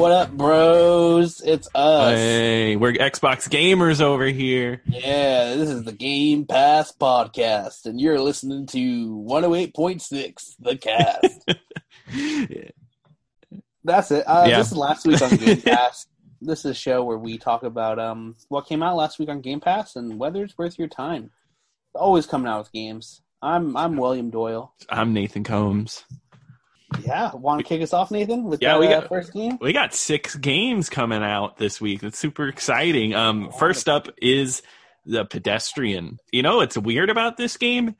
What up, bros? It's us. Hey, we're Xbox gamers over here. Yeah, this is the Game Pass podcast, and you're listening to 108.6, the cast. That's it. Uh, Yeah. This is last week on Game Pass. this is a show where we talk about um what came out last week on Game Pass and whether it's worth your time. Always coming out with games. I'm I'm William Doyle. I'm Nathan Combs. Yeah, want to kick us off, Nathan? With Yeah, that, we uh, got- first game. We got six games coming out this week. That's super exciting. Um, first up is the pedestrian. You know, it's weird about this game.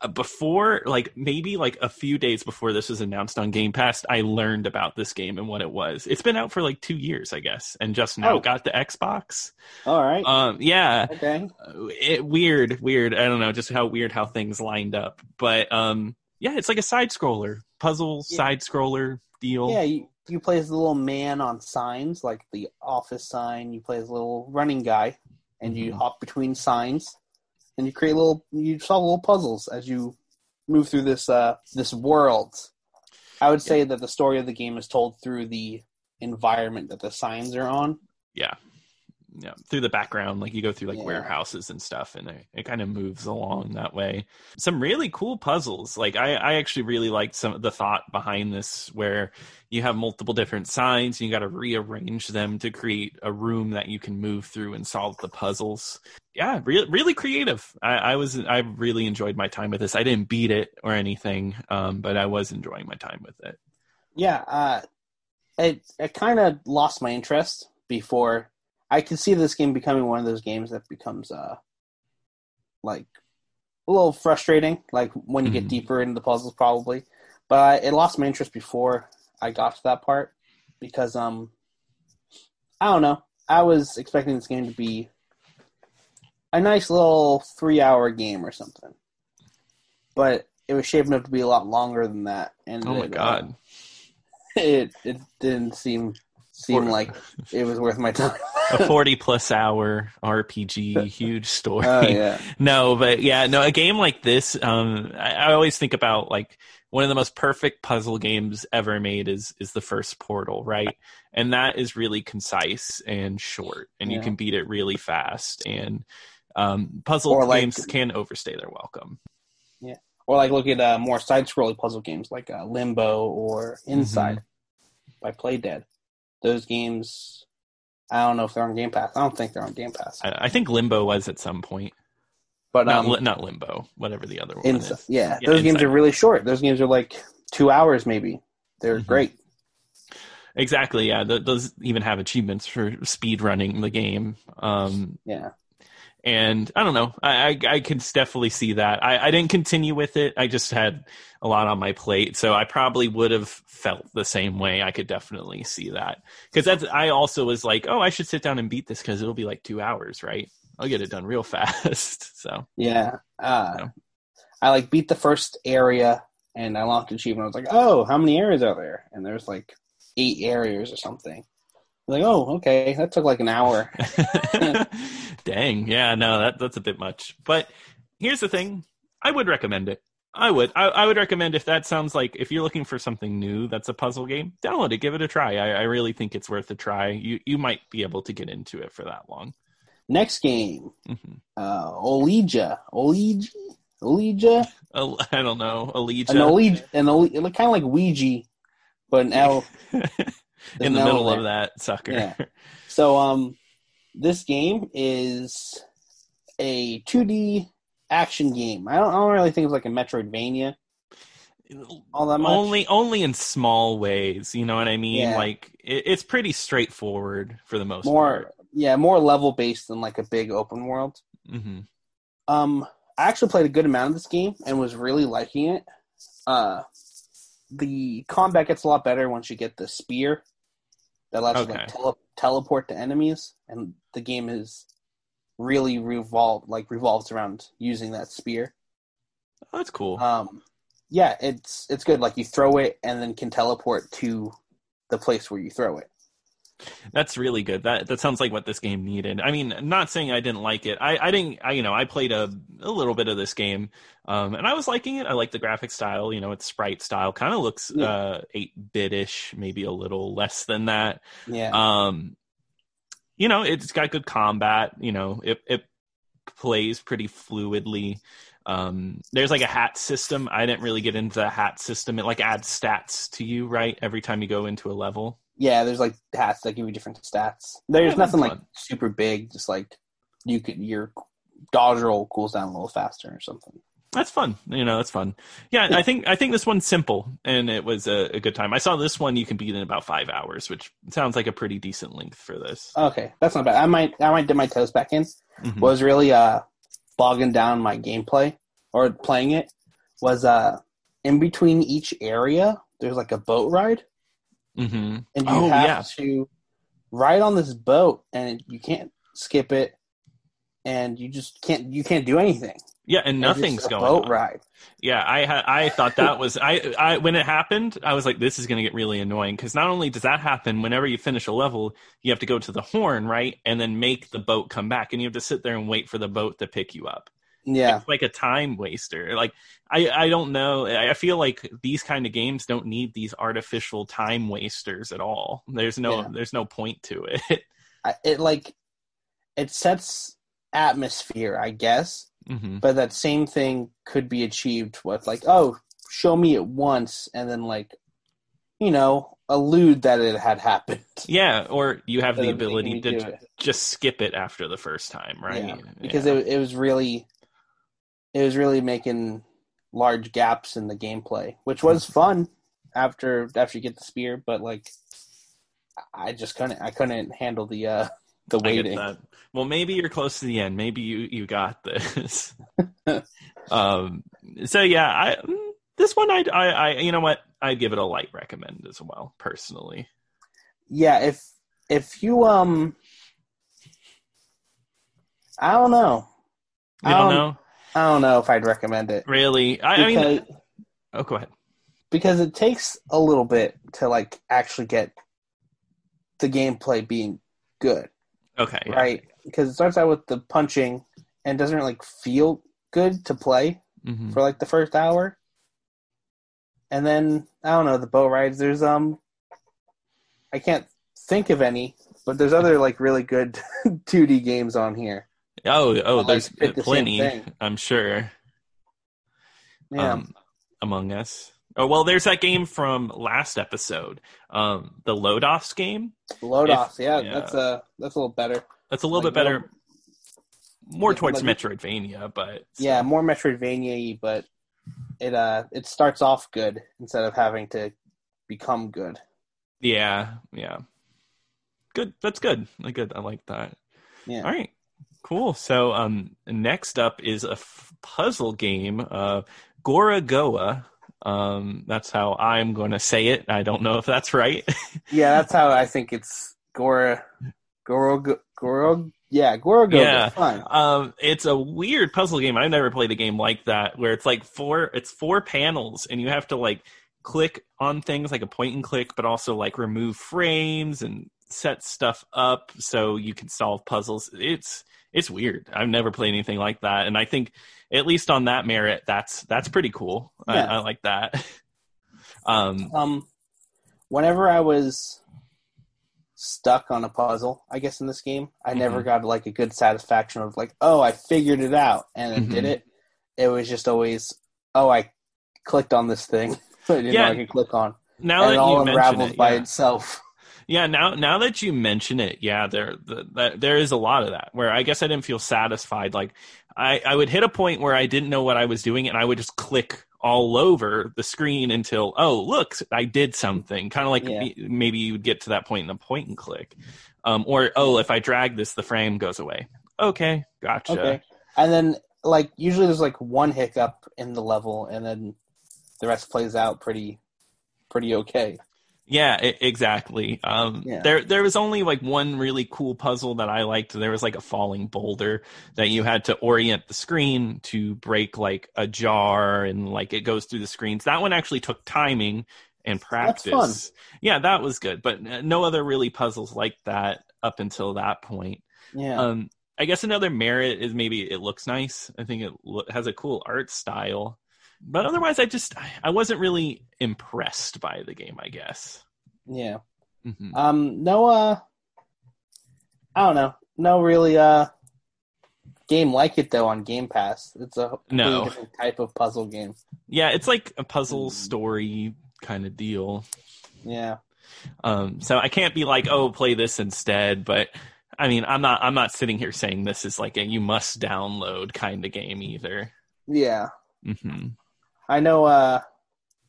Uh, Before, like maybe like a few days before this was announced on Game Pass, I learned about this game and what it was. It's been out for like two years, I guess, and just now Oh. got the Xbox. All right. Um, yeah, okay. Uh, it, weird, weird. I don't know, just how weird how things lined up. But um, yeah, it's like a side scroller, puzzle Yeah. side scroller deal. Yeah, you, you play as the little man on signs, like the office sign. You play as a little running guy, and you Mhm. hop between signs, and you create little, you solve little puzzles as you move through this uh this world. I would say that the story of the game is told through the environment that the signs are on. yeah yeah through the background like you go through like Yeah. warehouses and stuff and it, it kind of moves along that way. Some really cool puzzles. Like i i actually really liked some of the thought behind this where you have multiple different signs and you got to rearrange them to create a room that you can move through and solve the puzzles. Yeah really really creative. I i was i really enjoyed my time with this. I didn't beat it or anything um but i was enjoying my time with it. Yeah, uh, it it kind of lost my interest before. I can see this game becoming one of those games that becomes uh, like a little frustrating, like when you get Mhm. deeper into the puzzles, probably. But it lost my interest before I got to that part because um, I don't know. I was expecting this game to be a nice little three-hour game or something, but it was shaping up to be a lot longer than that. And oh my it, uh, god it it didn't seem seem For- like it was worth my time. a 40 plus hour RPG, huge story. Oh yeah, No, but yeah, no, a game like this, um, I, I always think about like one of the most perfect puzzle games ever made is is the first Portal, right? And that is really concise and short, and you can beat it really fast. And um, puzzle Or, like- games can overstay their welcome. Yeah. Or like look at uh, more side-scrolling puzzle games like uh, Limbo or Inside by Playdead. Those games, I don't know if they're on Game Pass. I don't think they're on Game Pass. I, I think Limbo was at some point, But not um, li- not Limbo, whatever the other one Inside, is. yeah, Yeah, those games are really short. Those games are like two hours maybe. They're Mhm. great. Exactly, yeah. Th- those even have achievements for speed running the game. Um, Yeah, and I don't know. I I, I could definitely see that. I, I didn't continue with it. I just had a lot on my plate, so I probably would have felt the same way. I could definitely see that because that's. I also was like, oh, I should sit down and beat this because it'll be like two hours, right? I'll get it done real fast. so yeah. Uh, Yeah. I like beat the first area and I locked achievement. I was like, oh, how many areas are there? And there's like eight areas or something. Like, oh, okay, that took like an hour. dang, yeah, no, that that's a bit much. But here's the thing: I would recommend it. I would. I, I would recommend if that sounds like if you're looking for something new that's a puzzle game, download it, give it a try. I, I really think it's worth a try. You you might be able to get into it for that long. Next game, hmm uh, Olija, Olija, Olija, I don't know, Allegia an Olija, an Olija, kind of like Ouija, but an L. in the middle there. of that sucker. Yeah. So, um, this game is a 2D action game. I don't, I don't really think it's like a Metroidvania all that much. only only in small ways. You know what I mean? Yeah. Like it, it's pretty straightforward for the most more, part. yeah, more level based than like a big open world. hmm Um, I actually played a good amount of this game and was really liking it. Uh, the combat gets a lot better once you get the spear that allows you to like, tele- teleport to enemies, and the game is really revolved like revolves around using that spear. Oh, that's cool. Um, yeah, it's it's good. Like you throw it and then can teleport to the place where you throw it. That's really good. That that sounds like what this game needed. I mean, not saying I didn't like it. I, I didn't. I you know I played a a little bit of this game, um, and I was liking it. I like the graphic style. You know, it's sprite style. Kind of looks Yeah. uh eight bitish, maybe a little less than that. Yeah. Um, you know, it's got good combat. You know, it it plays pretty fluidly. Um, there's like a hat system. I didn't really get into the hat system. It like adds stats to you, right? Every time you go into a level. Yeah, there's like hats that give you different stats. There's nothing like super big, just like you could your dodge roll cools down a little faster or something. That's fun. You know, that's fun. Yeah, I think I think this one's simple and it was a, a good time. I saw this one you can beat in about five hours, which sounds like a pretty decent length for this. Okay, that's not bad. I might I might dip my toes back in. Mhm. What was really uh bogging down my gameplay or playing it was uh in between each area there's like a boat ride Mhm. and you Oh, have yeah. to ride on this boat and you can't skip it and you just can't you can't do anything. Yeah, and nothing's going boat on. ride. Yeah, I ha- I thought that was I I when it happened, I was like, this is going to get really annoying because not only does that happen, whenever you finish a level, you have to go to the horn, right, and then make the boat come back, and you have to sit there and wait for the boat to pick you up. Yeah. It's like a time waster. Like I I don't know. I feel like these kind of games don't need these artificial time wasters at all. There's no Yeah. there's no point to it. I, it like it sets atmosphere, I guess, hmm but that same thing could be achieved with like, oh, show me it once and then like you know, allude that it had happened. Yeah, or you have the ability to just skip it after the first time, right? Yeah, because Yeah. it it was really it was really making large gaps in the gameplay, which was fun after after you get the spear, but like I just couldn't I couldn't handle the uh the waiting. Well, maybe you're close to the end. Maybe you you got this. um. So yeah, I this one I I I you know what I'd give it a light recommend as well personally. Yeah, if if you um I don't know. You don't Um, know I don't know if I'd recommend it. really. I, I mean, oh, go ahead. because it takes a little bit to like actually get the gameplay being good. Okay, yeah. right? Because it starts out with the punching and doesn't really like feel good to play Mhm. for like the first hour, and then I don't know the boat rides. There's um, I can't think of any, but there's other like really good 2D games on here. Oh, oh, like there's the same plenty. thing. I'm sure. Yeah, um, Among Us. Oh well, there's that game from last episode, um, the Lodos game. Lodos. if- Yeah, yeah. that's a that's a little better. That's a little Like, bit better, more towards like- Metroidvania, but Yeah, more Metroidvania, but it uh it starts off good instead of having to become good. yeah, yeah. Good. That's good. Like, Good. I like that. Yeah. All right. Cool. So, um, next up is a f- puzzle game, uh, Goragoa. Um, that's how I'm going to say it. I don't know if that's right. Yeah, that's how I think it's Gora, Goro, Goro. Yeah, Gorogo. Yeah. fine. Um, it's a weird puzzle game. I've never played a game like that where it's like four, it's four panels and you have to like click on things like a point and click, but also like remove frames and set stuff up so you can solve puzzles. It's, it's weird. I've never played anything like that. And I think at least on that merit, that's, that's pretty cool. Yeah. I, I like that. Um, Um, whenever I was stuck on a puzzle, I guess in this game, I never Mhm. got like a good satisfaction of like, oh, I figured it out and then did Mhm. it. It was just always, oh, I clicked on this thing. I didn't Yeah. know I could click on, now and that it all unravels it, by itself. Yeah, now now that you mention it, yeah, there the, that, there is a lot of that where I guess I didn't feel satisfied. Like I I would hit a point where I didn't know what I was doing, and I would just click all over the screen until oh look I did something. Kind of like Yeah. maybe you would get to that point in the point and click, um, or oh if I drag this the frame goes away. Okay, gotcha. Okay. And then like usually there's like one hiccup in the level, and then the rest plays out pretty, pretty okay. Yeah, exactly. Um, Yeah. There, there was only like one really cool puzzle that I liked. There was like a falling boulder that you had to orient the screen to break like a jar, and like it goes through the screens. That one actually took timing, and practice. Yeah, that was good, but uh, no other really puzzles like that up until that point. Yeah. Um, I guess another merit is maybe it looks nice. I think it lo- has a cool art style, but otherwise, I just I wasn't really impressed by the game. I guess. yeah. Mhm. Um, no, uh, I don't know. No, really, uh, game like it though on Game Pass. It's a No. different type of puzzle game. Yeah, it's like a puzzle Mm. story kind of deal. Yeah, Um, so I can't be like, oh, play this instead. But I mean, I'm not I'm not sitting here saying this is like a you must download kind of game either. yeah. hmm I know. Uh,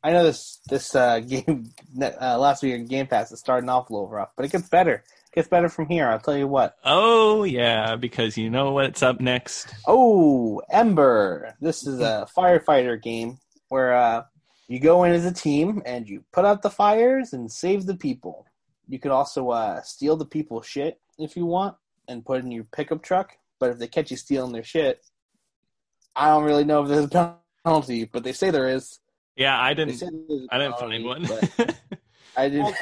I know this this uh game uh, last week in Game Pass is starting off a little rough, but it gets better. It gets better from here. I'll tell you what. Oh yeah, because you know what's up next. Oh, Embr. This is a firefighter game where uh, you go in as a team and you put out the fires and save the people. You could also uh, steal the people's shit if you want and put it in your pickup truck. But if they catch you stealing their shit, I don't really know if there's a penalty, but they say there is. Yeah, I didn't. say there's a I didn't find one. I didn't.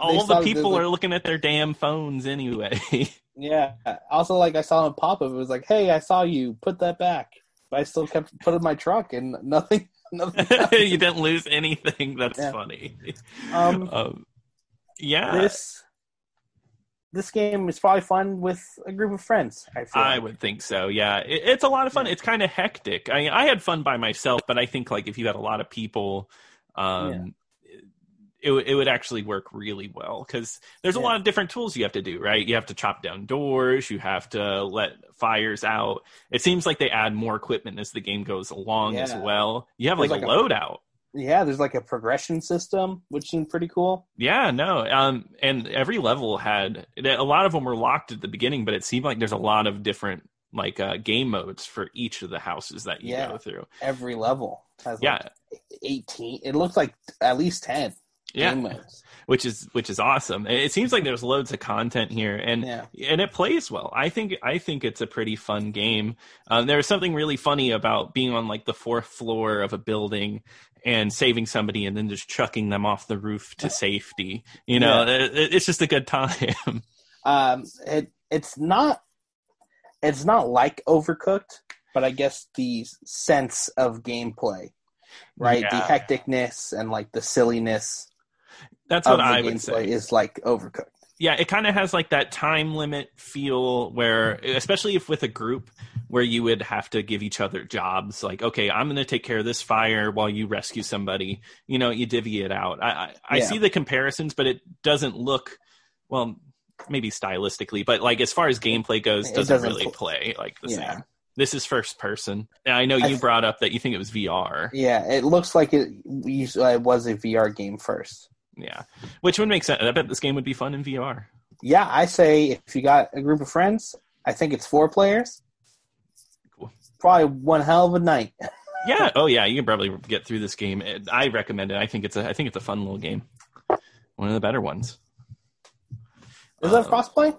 All the people are looking at their damn phones anyway. Yeah. Also, like I saw a pop up. It was like, "Hey, I saw you. Put that back." But I still kept put it in my truck, and nothing. Nothing. you didn't lose anything. That's Yeah. funny. Um, Um, yeah, this this game is probably fun with a group of friends. I feel. I like. would think so. Yeah, it, it's a lot of fun. It's kind of hectic. I I had fun by myself, but I think like if you had a lot of people, um, it would- it would actually work really well because there's a Yeah. lot of different tools you have to do. Right, you have to chop down doors. You have to let fires out. It seems like they add more equipment as the game goes along as well. You have like, There's a like a- loadout. Yeah, there's like a progression system, which seemed pretty cool. Yeah, no. Um, and every level had a lot of them were locked at the beginning, but it seemed like there's a lot of different like uh, game modes for each of the houses that you Yeah. go through. Every level has Yeah, like 18. It looks like at least 10 yeah, game modes. which is which is awesome. It seems like there's loads of content here, and Yeah. and it plays well. I think I think it's a pretty fun game. Um, there's something really funny about being on like the fourth floor of a building and saving somebody and then just chucking them off the roof to safety. You know, it, it's just a good time. Um, it it's not it's not like Overcooked, but I guess the sense of gameplay, right? The hecticness and like the silliness That's what I would say. is like Overcooked. yeah, it kind of has like that time limit feel where, especially if with a group where you would have to give each other jobs. Like, okay, I'm going to take care of this fire while you rescue somebody. You know, you divvy it out. I I, I Yeah. see the comparisons, but it doesn't look well. Maybe stylistically, but like as far as gameplay goes, doesn't, doesn't really pl- play like the Yeah. same. This is first person. And I know I you th- brought up that you think it was VR. Yeah, it looks like it, uh, it was a VR game first. Yeah, which would make sense. I bet this game would be fun in VR. Yeah, I say if you got a group of friends, I think it's four players. Probably one hell of a night. Yeah. Oh, yeah. You can probably get through this game. I recommend it. I think it's a. I think it's a fun little game. One of the better ones. Is that Uh, crossplay?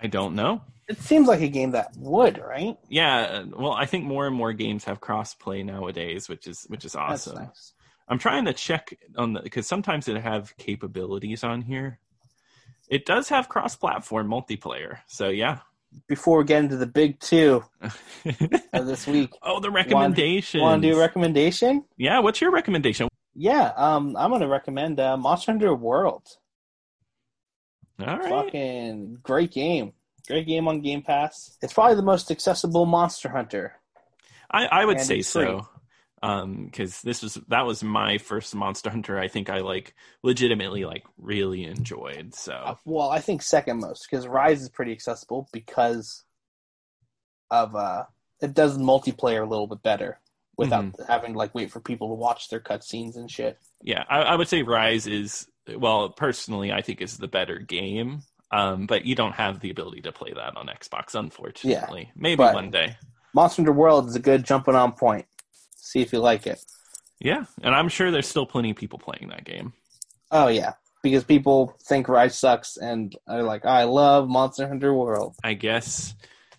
I don't know. It seems like a game that would, right? Yeah. Well, I think more and more games have crossplay nowadays, which is which is That's awesome. nice. I'm trying to check on the because sometimes it have capabilities on here. It does have cross-platform multiplayer. So yeah. Before we get into the big two of this week, oh, the recommendations. want to do a recommendation? yeah. What's your recommendation? Yeah, um, I'm gonna recommend uh, Monster Hunter World. All right. Fucking great game, great game on Game Pass. It's probably the most accessible Monster Hunter. I, I would say so. Um, because this was that was my first Monster Hunter. I think I like legitimately like really enjoyed. Uh, So Well, I think second most because Rise is pretty accessible because of uh, it does multiplayer a little bit better without Mm-hmm. having to like wait for people to watch their cutscenes and shit. yeah, I, I would say Rise is well personally I think is the better game. Um, but you don't have the ability to play that on Xbox, unfortunately. yeah, Maybe one day. Monster Hunter World is a good jumping on point. See if you like it. Yeah, and I'm sure there's still plenty of people playing that game. Oh yeah, because people think Rise sucks and are like, I love Monster Hunter World. I guess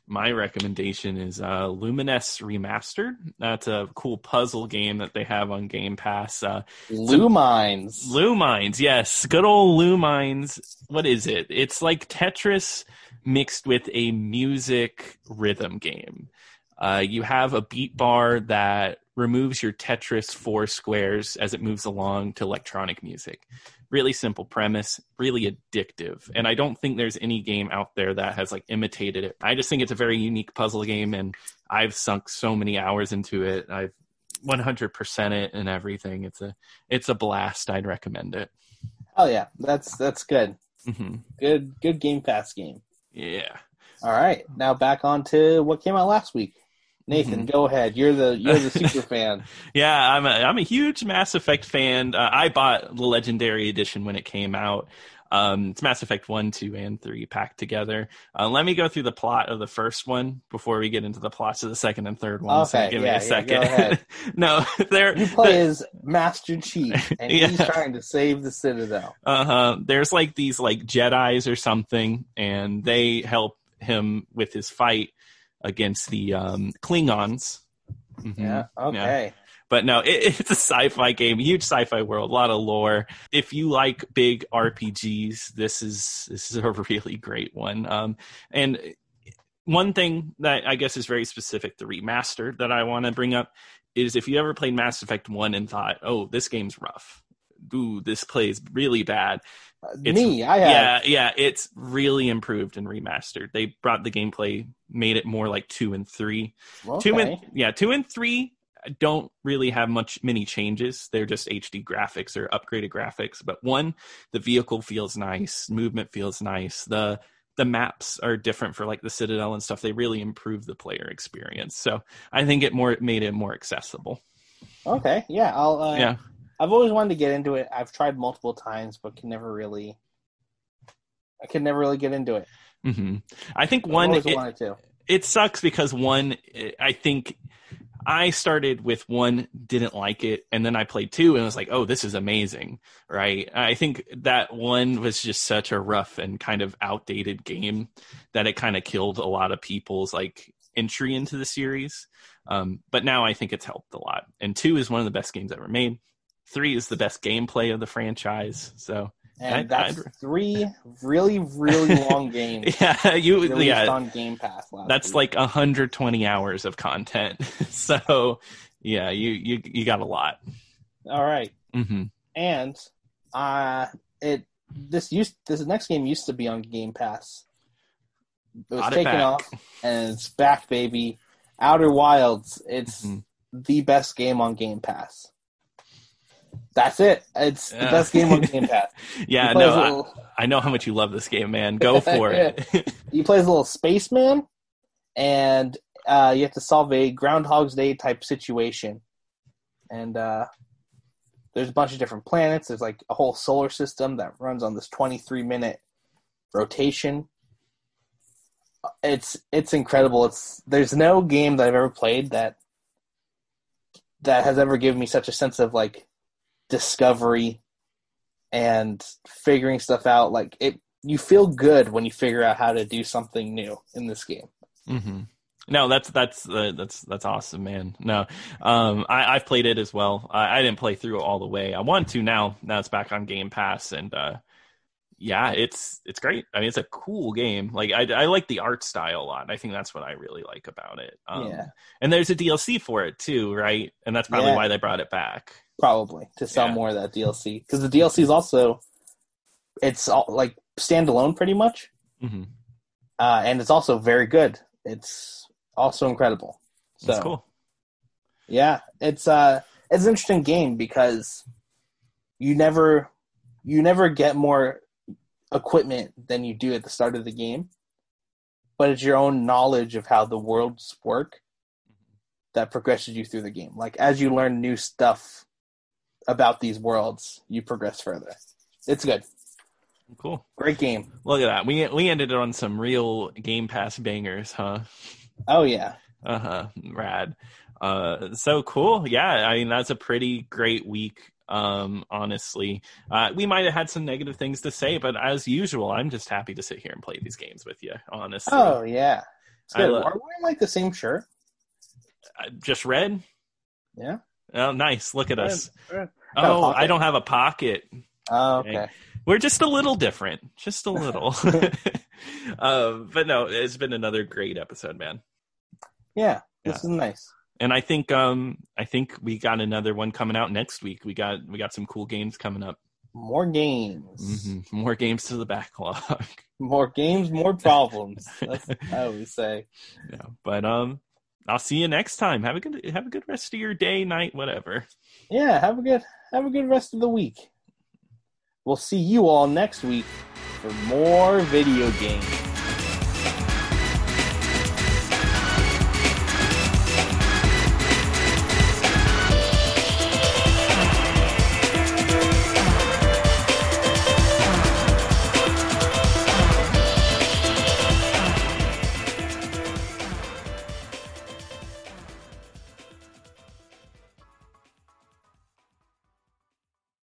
my recommendation is uh, Lumines Remastered. That's a cool puzzle game that they have on Game Pass. Uh, Lumines. Lumines, yes. Good old Lumines. What is it? It's like Tetris mixed with a music rhythm game. Uh, you have a beat bar that removes your Tetris four squares as it moves along to electronic music. Really simple premise, really addictive. And I don't think there's any game out there that has like imitated it. I just think it's a very unique puzzle game and I've sunk so many hours into it. I've 100% it and everything. It's a it's a blast. I'd recommend it. Oh yeah, that's that's good. hmm Good good Game Pass game. Yeah. All right, now back on to what came out last week. Nathan, go ahead. You're the you're the super fan. Yeah, I'm a I'm a huge Mass Effect fan. Uh, I bought the Legendary Edition when it came out. Um, it's Mass Effect one, two, and three packed together. Uh, let me go through the plot of the first one before we get into the plots of the second and third one. so Okay, give yeah, me a second. go ahead. no, there. You play as Master Chief, and he's trying to save the Citadel. Uh huh. There's like these like Jedi's or something, and they help him with his fight against the um, Klingons. Mhm. Yeah. Okay. But no, it, it's a sci-fi game, huge sci-fi world, a lot of lore. If you like big RPGs, this is this is a really great one. Um, and one thing that I guess is very specific, the remaster that I want to bring up is if you ever played Mass Effect One and thought, "Oh, this game's rough," ooh, this plays really bad. It's- Me, I have. Yeah, yeah, it's really improved and remastered. They brought the gameplay, made it more like two and three. Okay. Two and yeah, two and three don't really have much many changes. They're just HD graphics or upgraded graphics. But one, the vehicle feels nice, movement feels nice. The the maps are different for like the Citadel and stuff. They really improve the player experience. So I think it more made it more accessible. Okay. Yeah. I'll. Uh, Yeah. I've always wanted to get into it. I've tried multiple times, but can never really. I can never really get into it. hmm I think I've one it- it sucks because one i think i started with one didn't like it and then i played two and was like oh this is amazing right i think that one was just such a rough and kind of outdated game that it kind of killed a lot of people's like entry into the series um, but now i think it's helped a lot and two is one of the best games ever made three is the best gameplay of the franchise so And I'd- that's I'd- three really, really long games yeah you released yeah on Game Pass that's week. like 120 hours of content so yeah you you you got a lot all right. hmm And uh it this used this next game used to be on Game Pass. It was taken back. off and it's back, baby. Outer Wilds. It's Mhm. the best game on Game Pass. That's it. It's the best game on Game Pass. yeah no a I, little, I know how much you love this game man go for it you play as a little spaceman, and uh, you have to solve a Groundhog's Day type situation. And uh, there's a bunch of different planets. There's like a whole solar system that runs on this 23 minute rotation. It's it's incredible. It's there's no game that I've ever played that that has ever given me such a sense of like discovery and figuring stuff out. Like it, you feel good when you figure out how to do something new in this game. Mm-hmm. no that's that's uh, that's that's awesome man no um i i've played it as well I, I didn't play through it all the way i want to now now it's back on game pass and uh yeah it's it's great i mean it's a cool game like i i like the art style a lot i think that's what i really like about it um Yeah. and there's a dlc for it too right and that's probably Yeah. why they brought it back Probably to sell Yeah. more of that DLC because the DLC is also it's all like standalone pretty much, hmm uh, and it's also very good. It's also incredible. So that's cool yeah, it's uh it's an interesting game because you never you never get more equipment than you do at the start of the game, but it's your own knowledge of how the worlds work that progresses you through the game. Like as you learn new stuff about these worlds, you progress further. It's good. cool Great game. look at that we we ended on some real game pass bangers huh Oh yeah. Uh-huh. Rad. Uh so cool. Yeah, I mean that's a pretty great week. Um, honestly. Uh we might have had some negative things to say, but as usual, I'm just happy to sit here and play these games with you, honestly. Oh yeah. It's. I lo- Are we wearing like the same shirt? Uh, Just red. Yeah. Oh, nice! Look at us. Got a Oh. I don't have a pocket. Oh, okay. We're just a little different, just a little. um, but no, it's been another great episode, man. Yeah, this Yeah. is nice. And I think um I think we got another one coming out next week. We got we got some cool games coming up. More games. Mhm. More games to the backlog. More games, more problems. That's I always say. yeah, but um I'll see you next time. Have a good have a good rest of your day, night, whatever. Yeah, have a good have a good rest of the week. We'll see you all next week for more video games.